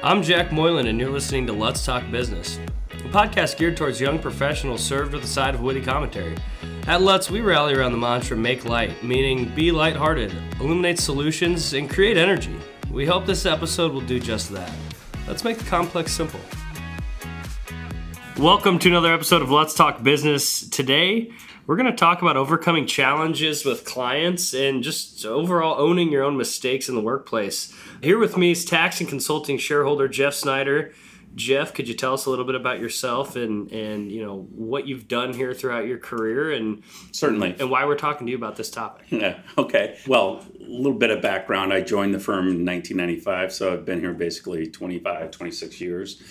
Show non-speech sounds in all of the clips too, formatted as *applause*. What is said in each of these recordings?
I'm Jack Moylan, and you're listening to Let's Talk Business, a podcast geared towards young professionals served with a side of witty commentary. At Lutz, we rally around the mantra make light, meaning be lighthearted, illuminate solutions, and create energy. We hope this episode will do just that. Let's make the complex simple. Welcome to another episode of Let's Talk Business. Today, we're going to talk about overcoming challenges with clients and just overall owning your own mistakes in the workplace. Here with me is tax and consulting shareholder Jeff Snyder. Jeff, could you tell us a little bit about yourself and and you know what you've done here throughout your career and certainly and why we're talking to you about this topic? *laughs* Yeah. Okay. Well, a little bit of background. I joined the firm in 1995, so I've been here basically 25, 26 years.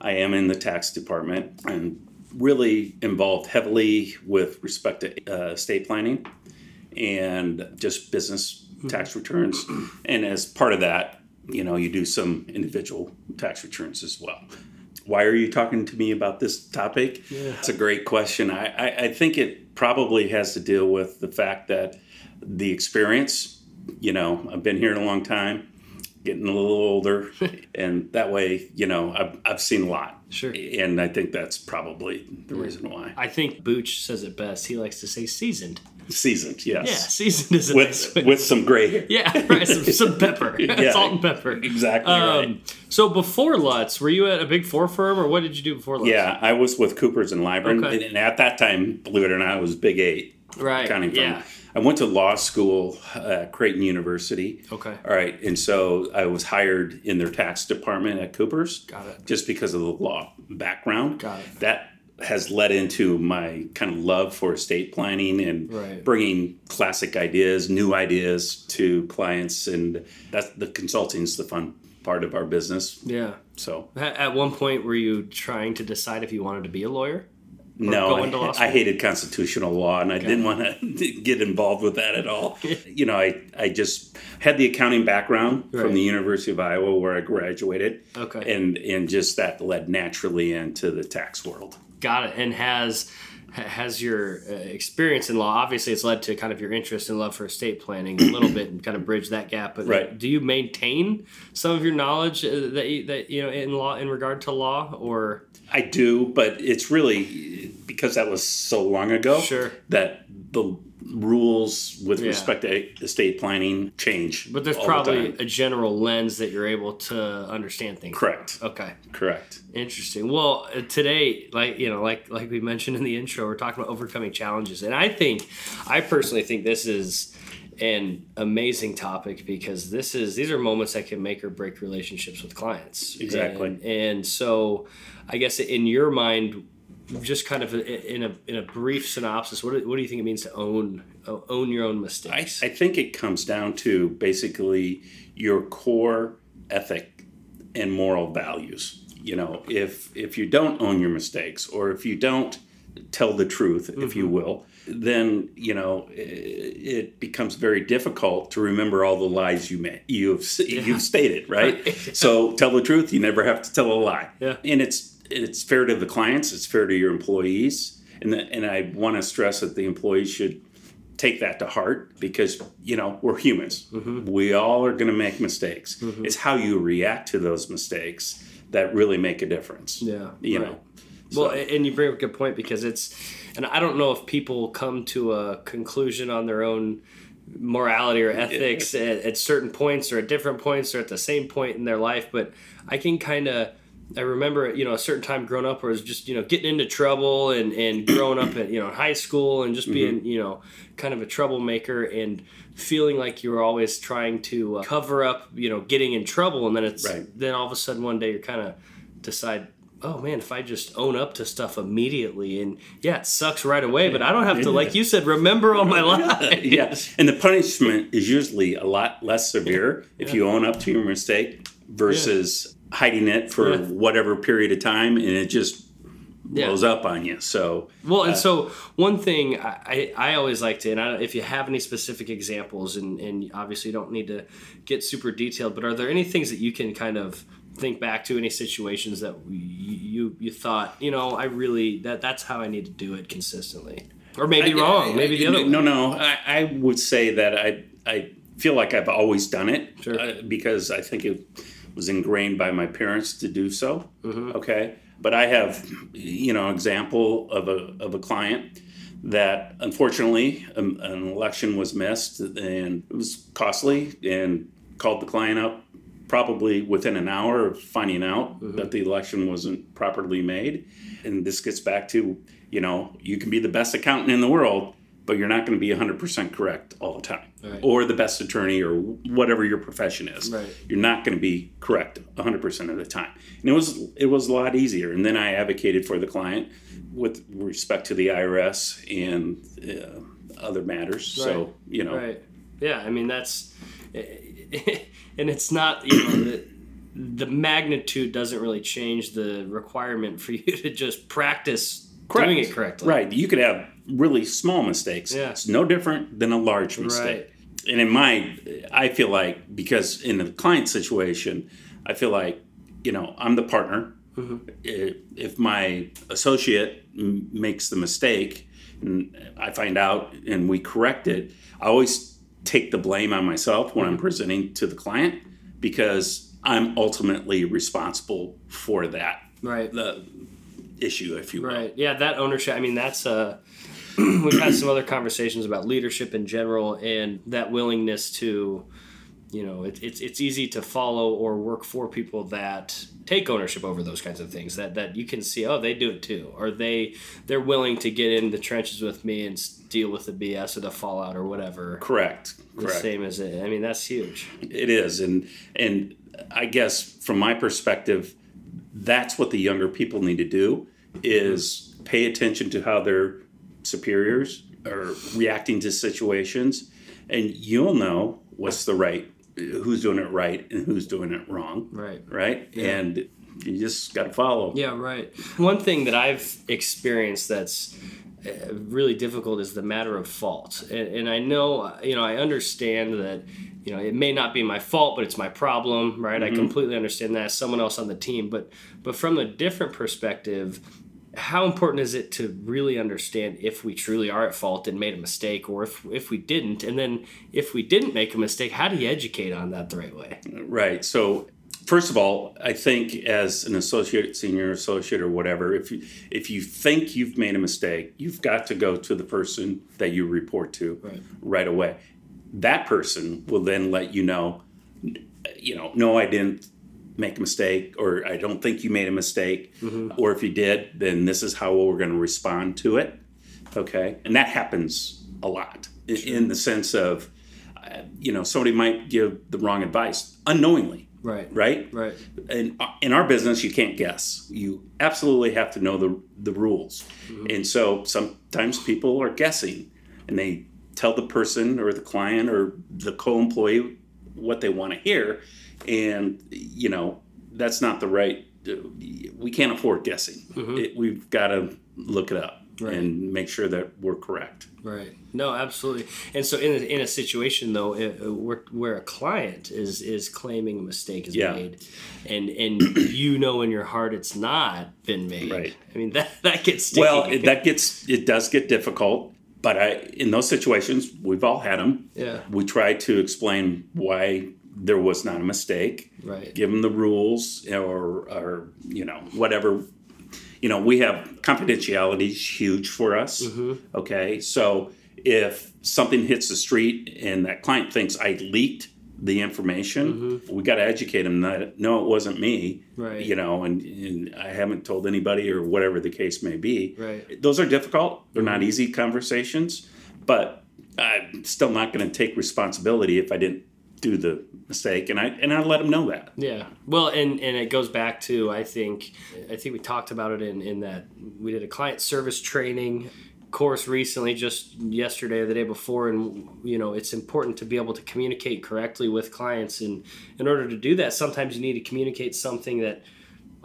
I am in the tax department and really involved heavily with respect to uh, estate planning and just business tax returns. And as part of that, you know, you do some individual tax returns as well. Why are you talking to me about this topic? Yeah. It's a great question. I, I, I think it probably has to deal with the fact that the experience, you know, I've been here a long time, getting a little older, *laughs* and that way, you know, I've, I've seen a lot. Sure. And I think that's probably the reason why. I think Booch says it best. He likes to say seasoned. Seasoned, yes. Yeah, seasoned is a With, nice with some gray hair. Yeah, *laughs* right. Some, some pepper, *laughs* Yeah. salt and pepper. Exactly Um, right. So before Lutz, were you at a big four firm, or what did you do before Lutz? Yeah, I was with Coopers and Lybrand, Okay. and at that time, believe it or not, it was Big Eight right. accounting firm. Yeah. I went to law school at Creighton University. Okay. All right, and so I was hired in their tax department at Coopers. Got it. Just because of the law background. Got it. That has led into my kind of love for estate planning and Right. bringing classic ideas, new ideas to clients, and that's the consulting's the fun part of our business. Yeah. So at one point, were you trying to decide if you wanted to be a lawyer? No, go into law I? I hated constitutional law, and I didn't want to *laughs* get involved with that at all. *laughs* you know, I I just had the accounting background Right. from the University of Iowa where I graduated. Okay. and and just that led naturally into the tax world. Got it. And has ha- has your uh, experience in law obviously it's led to kind of your interest and love for estate planning a little bit and kind of bridge that gap but Right. do you maintain some of your knowledge uh, that you, that you know in law in regard to law or I do, but it's really because that was so long ago. Sure. That the rules with Yeah. respect to estate planning change. but there's the probably time. a general lens that you're able to understand things correct. okay Correct. Interesting. Well, uh, today, like you know, like like we mentioned in the intro, we're talking about overcoming challenges, and I think, I personally think this is an amazing topic because this is these are moments that can make or break relationships with clients. Exactly. And, and so, I guess in your mind, just kind of in a in a brief synopsis, what do, what do you think it means to own own your own mistakes? I think it comes down to basically your core ethic and moral values. You know, if if you don't own your mistakes, or if you don't tell the truth, if Mm-hmm. you will, then you know it, it becomes very difficult to remember all the lies you made, you've you've stated, right? *laughs* Right. So tell the truth. You never have to tell a lie. Yeah. and it's it's fair to the clients. It's fair to your employees, and the, and I want to stress that the employees should take that to heart because you know we're humans Mm-hmm. we all are going to make mistakes it's how you react to those mistakes that really make a difference Yeah, you right. know Well, and you bring up a good point because it's, and I don't know if people come to a conclusion on their own morality or ethics at, at certain points or at different points or at the same point in their life, but I can kind of. I remember, you know, a certain time growing up where I was just, you know, getting into trouble and, and growing up at, you know, high school and just being, you know, kind of a troublemaker and feeling like you were always trying to uh, cover up, you know, getting in trouble. And then it's, Right. then all of a sudden one day you're kind of decide, oh man, if I just own up to stuff immediately and yeah, it sucks right away, but I don't have to, like you said, remember all my lies. *laughs* yeah and the punishment is usually a lot less severe if you own up to your mistake versus hiding it for Yeah. whatever period of time and it just Yeah. blows up on you so Well, and so one thing I, I, I always like to, and I, don't- if you have any specific examples, and, and obviously you don't need to get super detailed, but are there any things that you can kind of think back to any situations that you you, you thought, you know, I really that that's how I need to do it consistently, or maybe wrong, maybe the other. No, no. I, I would say that I I feel like I've always done it Sure. uh, because I think it was ingrained by my parents to do so. Mm-hmm. Okay, but I have, you know, example of a of a client that unfortunately an election was missed and it was costly and called the client up probably within an hour of finding out mm-hmm. that the election wasn't properly made. And this gets back to you know you can be the best accountant in the world but you're not going to be 100% correct all the time Right. or the best attorney or whatever your profession is Right. you're not going to be correct 100% of the time and it was it was a lot easier and then i advocated for the client with respect to the irs and uh, other matters so you know Right. Yeah. I mean, that's, *laughs* and it's not, you know, the, the magnitude doesn't really change the requirement for you *laughs* to just practice doing it correctly. right you could have really small mistakes Yeah. it's no different than a large mistake Right. and in my i feel like because in the client situation i feel like you know i'm the partner Mm-hmm. if my associate m- makes the mistake and I find out and we correct it, I always take the blame on myself when I'm Mm-hmm. presenting to the client because I'm ultimately responsible for that Right. the issue, if you will. Right. Yeah, that ownership. I mean, that's uh *clears throat* we've had some other conversations about leadership in general and that willingness to, you know, it, it's it's easy to follow or work for people that take ownership over those kinds of things. That that you can see, oh, they do it too, or they they're willing to get in the trenches with me and deal with the BS or the fallout or whatever. Correct. The Correct. same as it. I mean, that's huge. It is, and and I guess from my perspective, that's what the younger people need to do is pay attention to how their superiors are reacting to situations, and you'll know what's the right, who's doing it right and who's doing it wrong, Right. right? And you just got to follow. Yeah, right. One thing that I've experienced that's uh, really difficult is the matter of fault. And, and I know, you know, I understand that, you know, it may not be my fault, but it's my problem, right? I mm-hmm. completely understand that as someone else on the team. But, but from a different perspective, how important is it to really understand if we truly are at fault and made a mistake or if, if we didn't? And then if we didn't make a mistake, how do you educate on that the right way? Right. So, first of all, I think as an associate, senior associate, or whatever, if you, if you think you've made a mistake, you've got to go to the person that you report to Right. right away. That person will then let you know, you know, no, I didn't make a mistake, or I don't think you made a mistake, or if you did, then this is how we're going to respond to it. Okay. And that happens a lot in, in the sense of, uh, you know, somebody might give the wrong advice unknowingly Right. right? Right. And in our business, you can't guess. You absolutely have to know the the rules. And so sometimes people are guessing, and they tell the person or the client or the co-employee what they want to hear, and you know that's not the right. We can't afford guessing. Mm-hmm. It, we've got to look it up Right. and make sure that we're correct. Right. No, absolutely. And so, in a, in a situation though, where, where a client is is claiming a mistake is Yeah. made, and and you know in your heart it's not been made. Right. I mean that that gets sticky. Well, that gets it does get difficult, but I in those situations we've all had them. yeah. We try to explain why there was not a mistake, Right. give them the rules or or you know whatever. You know, we have confidentiality is huge for us. Mm-hmm. Okay, so if something hits the street and that client thinks I leaked the information, mm-hmm. we got to educate them that no, it wasn't me. Right. You know, and, and I haven't told anybody or whatever the case may be. Right. Those are difficult. They're not mm-hmm. easy conversations, but I'm still not going to take responsibility if I didn't do the mistake, and I and I let them know that. Yeah. Well, and and it goes back to I think I think we talked about it in in that we did a client service training course recently just yesterday or the day before and you know it's important to be able to communicate correctly with clients and in order to do that sometimes you need to communicate something that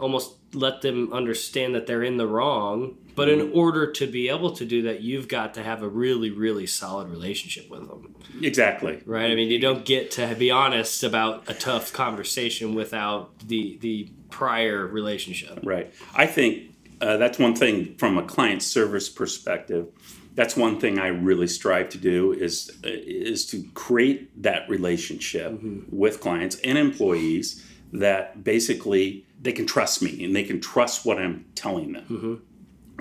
almost let them understand that they're in the wrong but in mm-hmm. order to be able to do that you've got to have a really really solid relationship with them Exactly. right? I mean, you don't get to be honest about a tough conversation without the the prior relationship. Right. I think uh, that's one thing from a client service perspective. That's one thing I really strive to do is is to create that relationship with clients and employees that basically they can trust me and they can trust what I'm telling them. Mm-hmm.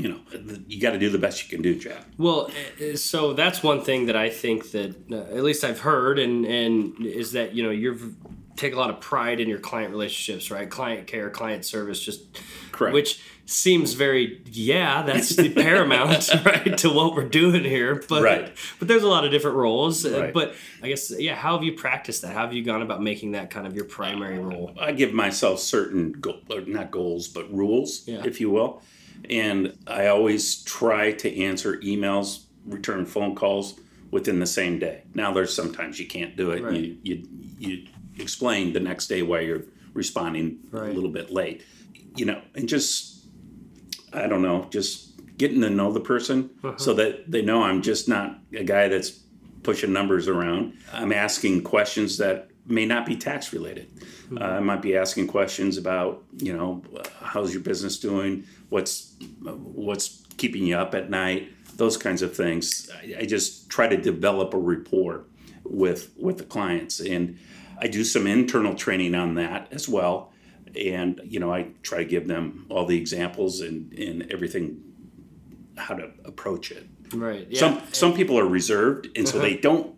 You know, you got to do the best you can do, Jack. Well, eh, so that's one thing that I think that uh, at least I've heard, and and is that you know you've take a lot of pride in your client relationships, right? Client care, client service, just Correct. which seems very yeah, that's the *laughs* paramount, right, to what we're doing here. But Right. but there's a lot of different roles. uh, Right. But I guess yeah, how have you practiced that? How have you gone about making that kind of your primary role? I give myself certain go- not goals, but rules, Yeah. if you will. And I always try to answer emails, return phone calls within the same day. Now, there's sometimes you can't do it. Right. You, you you explain the next day why you're responding a little bit late. You know, and just I don't know, just getting to know the person Uh-huh. so that they know I'm just not a guy that's pushing numbers around. I'm asking questions that may not be tax related. Hmm. Uh, I might be asking questions about, you know, how's your business doing? What's what's keeping you up at night? Those kinds of things. I, I just try to develop a rapport with with the clients, and I do some internal training on that as well. And you know, I try to give them all the examples and and everything how to approach it. Right. Yeah. Some some people are reserved, and so Uh-huh. they don't,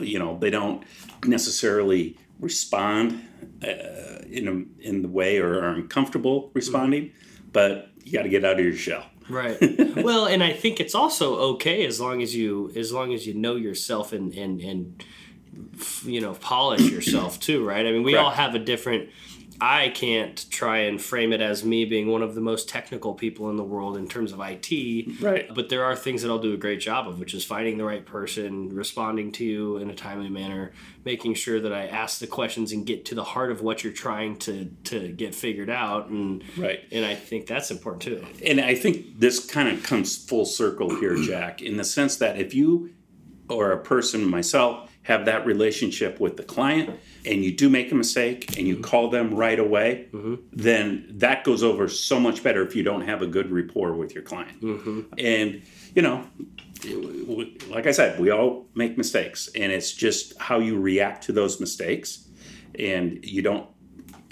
you know, they don't necessarily respond uh, in a, in the way or are uncomfortable responding. But you got to get out of your shell. Right. *laughs* well, and I think it's also okay as long as you as long as you know yourself and and and you know polish yourself too, right? I mean, we all have a different. I can't try and frame it as me being one of the most technical people in the world in terms of IT. Right. But there are things that I'll do a great job of, which is finding the right person, responding to you in a timely manner, making sure that I ask the questions and get to the heart of what you're trying to to get figured out. And Right. and I think that's important too. And I think this kind of comes full circle here, Jack, in the sense that if you or a person, myself, have that relationship with the client and you do make a mistake and you mm-hmm. call them right away, mm-hmm. then that goes over so much better if you don't have a good rapport with your client. Mm-hmm. And, you know, like I said, we all make mistakes and it's just how you react to those mistakes and you don't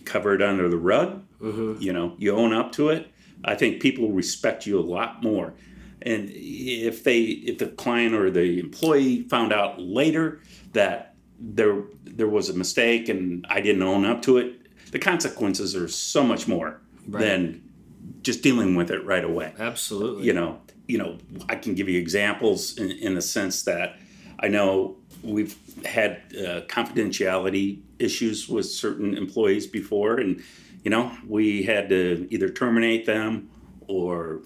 cover it under the rug. You know, you own up to it. I think people respect you a lot more. And if they, if the client or the employee found out later that there there was a mistake and I didn't own up to it, the consequences are so much more than just dealing with it right away Absolutely. you know, you know, I can give you examples in, in the sense that I know we've had uh, confidentiality issues with certain employees before, and you know, we had to either terminate them or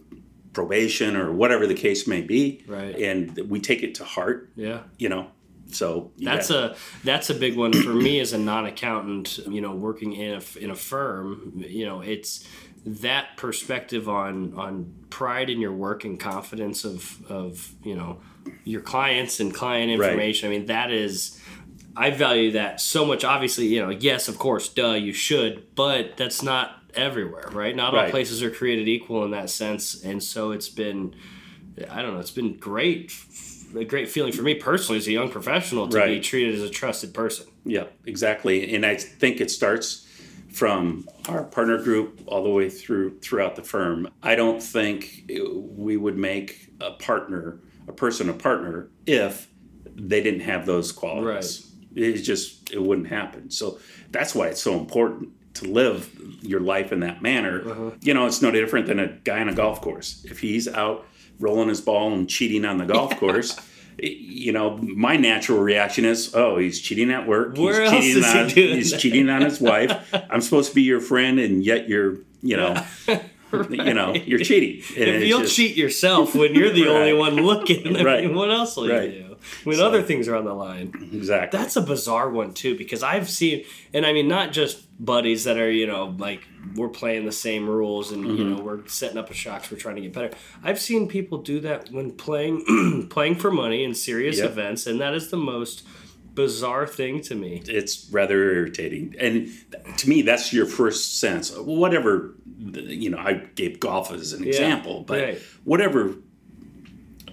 probation or whatever the case may be, Right. And we take it to heart, Yeah. you know. So you That's a that's a big one for me as a non-accountant. You know, working in a in a firm. You know, it's that perspective on on pride in your work and confidence of of you know your clients and client Right. information. I mean, that is. I value that so much. Obviously, you know, yes, of course, duh, you should, but that's not everywhere, right? Not all Right. places are created equal in that sense, and so it's been, I don't know, it's been great, a great feeling for me personally as a young professional to be treated as a trusted person. Yeah, exactly. And I think it starts from our partner group all the way through throughout the firm. I don't think we would make a partner, a person a partner if they didn't have those qualities. Right. It just it wouldn't happen. So that's why it's so important to live your life in that manner. Uh-huh. You know, it's no different than a guy on a golf course. If he's out rolling his ball and cheating on the golf course, you know, my natural reaction is, oh, he's cheating at work. Where he's else cheating is he on, doing He's that? cheating on his wife. I'm supposed to be your friend, and yet you're, you know, *laughs* you know, you're cheating. And If you'll just- cheat yourself when you're the *laughs* only one looking, I mean, Right. what else will Right. you do? When So- other things are on the line. exactly. That's a bizarre one too, because I've seen, and I mean, not just buddies that are, you know, like we're playing the same rules and you Mm-hmm. know we're setting up a shocks, we're trying to get better. I've seen people do that when playing, *clears throat* playing for money in serious Yep. events, and that is the most bizarre thing to me. it's rather irritating. And to me, that's your first sense. Whatever, you know, I gave golf as an example, but right. whatever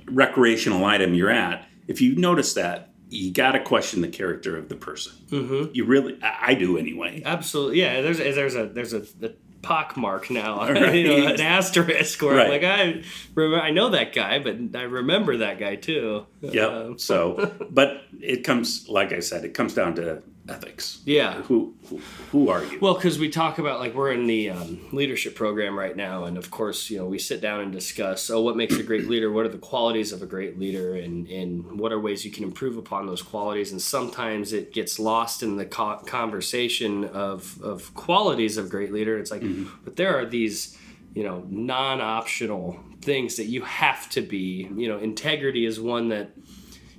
recreational item you're at, if you notice that, you got to question the character of the person. Mm-hmm. You really, I, I do anyway. Absolutely, yeah. There's there's a there's a, a pock mark now, Right. *laughs* you know, an asterisk where Right. Like I remember I know that guy, but I remember that guy too. Yep. Um, *laughs* so, but it comes, like I said, it comes down to ethics. yeah. Who, who, who are you? Well, because we talk about like we're in the um, leadership program right now, and of course, you know, we sit down and discuss. Oh, what makes a great leader? What are the qualities of a great leader, and and what are ways you can improve upon those qualities? And sometimes it gets lost in the co- conversation of of qualities of great leader. It's like, but there are these, you know, non-optional things that you have to be. You know, integrity is one that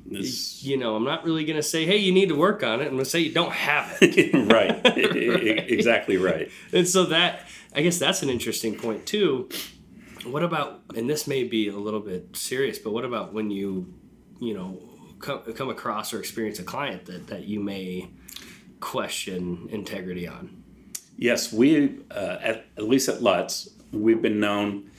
This- you know. I'm not really going to say, hey, you need to work on it. I'm going to say you don't have it. *laughs* right. *laughs* E- exactly right. And so that I guess that's an interesting point too. What about and this may be a little bit serious, but what about when you, you know, come, come across or experience a client that that you may question integrity on? Yes, we, uh, at, at least at Lutz, we've been known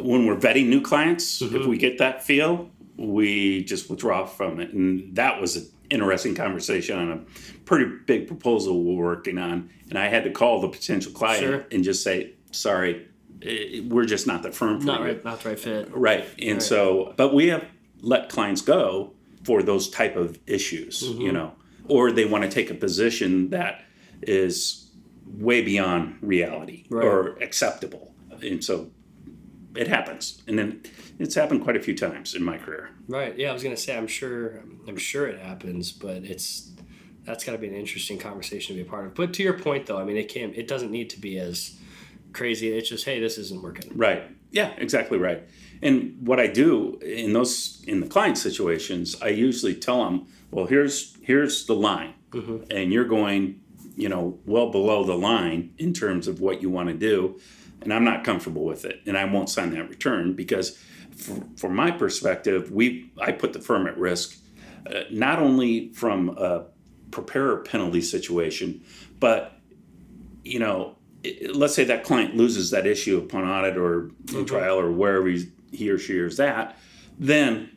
when we're vetting new clients, if we get that feel, we just withdraw from it. And that was an interesting conversation on a pretty big proposal we're working on. And I had to call the potential client Sure. and just say, sorry, eh, we're just not the firm for Not you. right, not the right fit. Right. And Right. so, but we have let clients go for those type of issues, Mm-hmm. you know, or they want to take a position that is way beyond reality Right. or acceptable. And so it happens. And then it's happened quite a few times in my career. Right. Yeah, I was gonna say I'm sure I'm sure it happens, but it's that's got to be an interesting conversation to be a part of. But to your point, though, I mean, it can it doesn't need to be as crazy. It's just hey, this isn't working. Right. Yeah, exactly right. And what I do in those in the client situations, I usually tell them, well, here's here's the line, mm-hmm. and you're going, you know, well below the line in terms of what you want to do, and I'm not comfortable with it, and I won't sign that return because, f- from my perspective, we I put the firm at risk, uh, not only from a preparer penalty situation, but you know, i- let's say that client loses that issue upon audit or in trial or wherever he's, he or she is at, then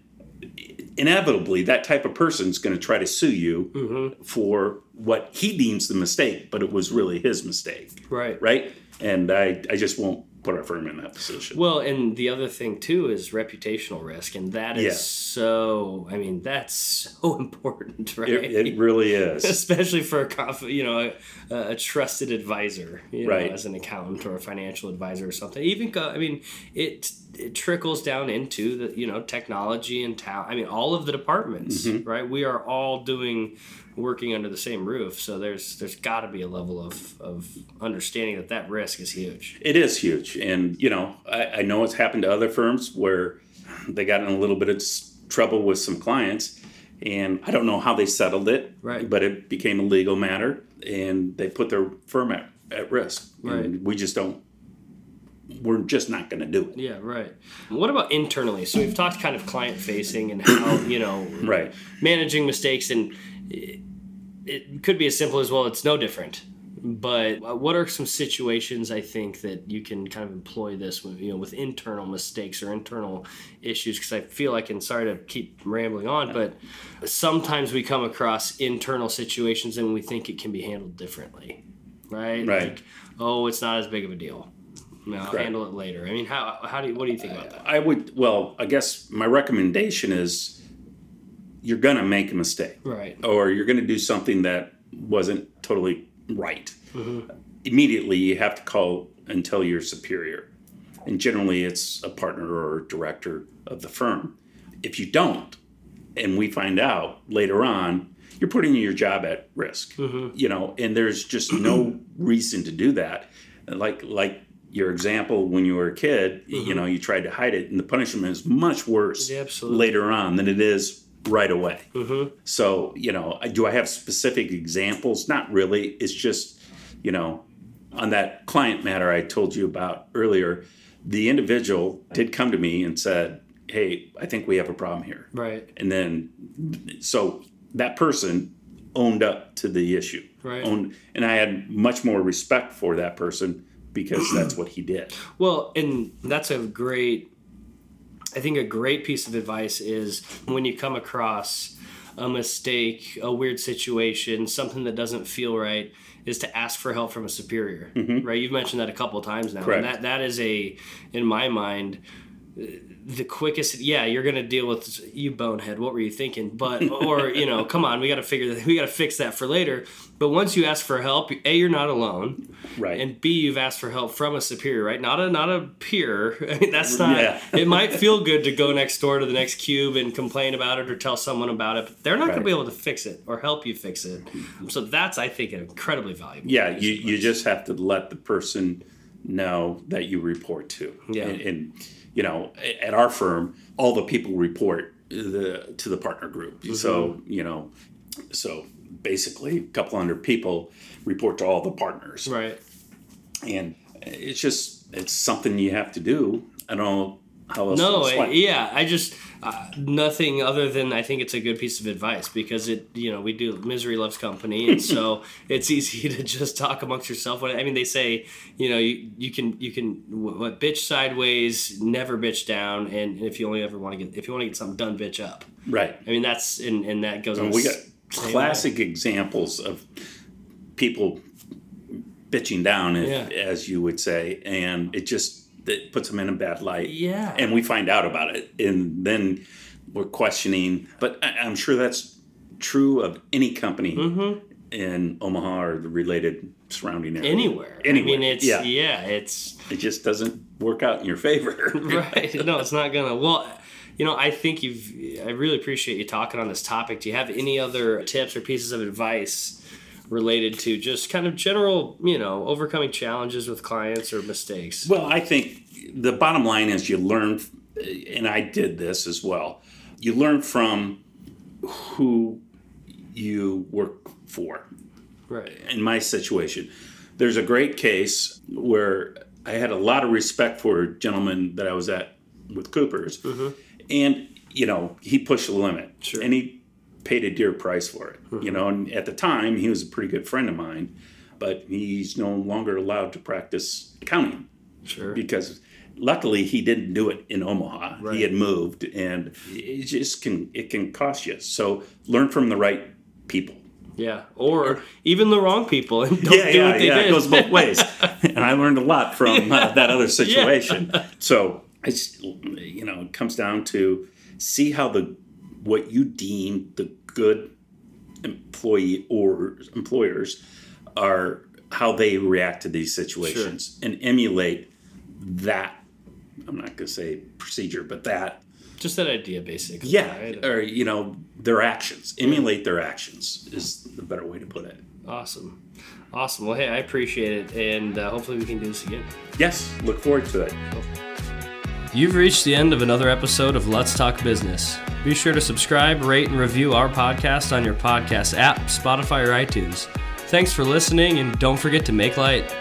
inevitably that type of person is going to try to sue you for what he deems the mistake, but it was really his mistake, Right. right? And I, I just won't put our firm in that position. Well, and the other thing too is reputational risk, and that is Yeah. so. I mean, that's so *laughs* important, right? it, it really is. *laughs* Especially for a conf- you know a, a trusted advisor, you know, Right. as an accountant or a financial advisor or something. Even I mean, it it trickles down into the you know technology and talent. I mean, all of the departments, Mm-hmm. right? We are all doing working under the same roof, so there's there's got to be a level of of understanding that that risk is huge. It is huge. And, you know, I, I know it's happened to other firms where they got in a little bit of trouble with some clients. And I don't know how they settled it, Right. but it became a legal matter and they put their firm at, at risk. Right. And we just don't, we're just not going to do it. Yeah, right. What about internally? So we've talked kind of client facing and how, you know, Right. managing mistakes and it, it could be as simple as well it's no different. But uh, what are some situations I think that you can kind of employ this with, you know, with internal mistakes or internal issues because I feel like and sorry to keep rambling on, but sometimes we come across internal situations and we think it can be handled differently. Right? Right. Like, oh, it's not as big of a deal. No, I'll handle it later. I mean, how how do you what do you think about that? I would, well, I guess my recommendation is you're going to make a mistake. Right. or you're going to do something that wasn't totally right. Mm-hmm. Immediately, you have to call and tell your superior. And generally, it's a partner or director of the firm. If you don't, and we find out later on, you're putting your job at risk. Mm-hmm. You know, and there's just no *clears throat* reason to do that. Like like your example when you were a kid, you mm-hmm. know, you tried to hide it, and the punishment is much worse Yeah, later on than it is right away. Mm-hmm. So, you know, do I have specific examples? Not really. It's just, you know, on that client matter I told you about earlier, the individual did come to me and said, Hey, I think we have a problem here. Right. And then, so that person owned up to the issue. Right. Owned, and I had much more respect for that person because that's what he did. Well, and that's a great, I think a great piece of advice is when you come across a mistake, a weird situation, something that doesn't feel right, is to ask for help from a superior. Right? You've mentioned that a couple of times now. Mm-hmm. Correct. And that that is a in my mind the quickest yeah you're gonna deal with you bonehead what were you thinking? But or *laughs* you know come on we gotta figure that we gotta fix that for later. But once you ask for help a you're not alone. Right. and b you've asked for help from a superior right? Not a not a peer. *laughs* I mean, that's not Yeah. it might feel good to go *laughs* next door to the next cube and complain about it or tell someone about it but they're not gonna be able to fix it or help you fix it. Mm-hmm. So that's i think incredibly valuable Yeah, you, you just have to let the person know that you report to. Yeah. And, and you know, at our firm, all the people report the to the partner group. Mm-hmm. So you know, so basically, a couple hundred people report to all the partners, right and it's just it's something you have to do. I don't know how else. No, I- yeah, I just uh, nothing other than I think it's a good piece of advice because it, you know, we do misery loves company, and so *laughs* it's easy to just talk amongst yourself. When I mean, they say, you know, you you can you can wh- what bitch sideways, never bitch down, and if you only ever want to get if you want to get something done, bitch up. right. I mean, that's and and that goes on. And we got classic examples of people bitching down, if, Yeah. as you would say, and it just it puts them in a bad light. Yeah. and we find out about it, and then we're questioning. But I, I'm sure that's true of any company Mm-hmm. in Omaha or the related surrounding area. anywhere. Anywhere, I mean, it's yeah. yeah, it's It just doesn't work out in your favor. *laughs* right. No, it's not gonna. Well, you know, I think you've. I really appreciate you talking on this topic. Do you have any other tips or pieces of advice related to just kind of general, you know, overcoming challenges with clients or mistakes? Well, I think the bottom line is you learn, and I did this as well. You learn from who you work for. Right. In my situation, there's a great case where I had a lot of respect for a gentleman that I was at with Cooper's, mm-hmm. and you know he pushed the limit, Sure. and he paid a dear price for it. You know, and at the time he was a pretty good friend of mine, but he's no longer allowed to practice accounting Sure. because luckily he didn't do it in Omaha. Right. He had moved, and it just can it can cost you. So learn from the right people. Yeah. Or even the wrong people and don't yeah, do yeah, what they yeah. did. It goes both ways, *laughs* and I learned a lot from uh, that other situation. So it's you know it comes down to see how the what you deem the good employee or employers are how they react to these situations and emulate that. I'm not going to say procedure, but that just that idea, basically. yeah, right? or you know their actions. Emulate their actions is the better way to put it. Awesome. Awesome. Well, hey, I appreciate it, and uh, hopefully we can do this again. Yes, look forward to it. You've reached the end of another episode of Let's Talk Business. Be sure to subscribe, rate, and review our podcast on your podcast app, Spotify, or iTunes. Thanks for listening, and don't forget to make light.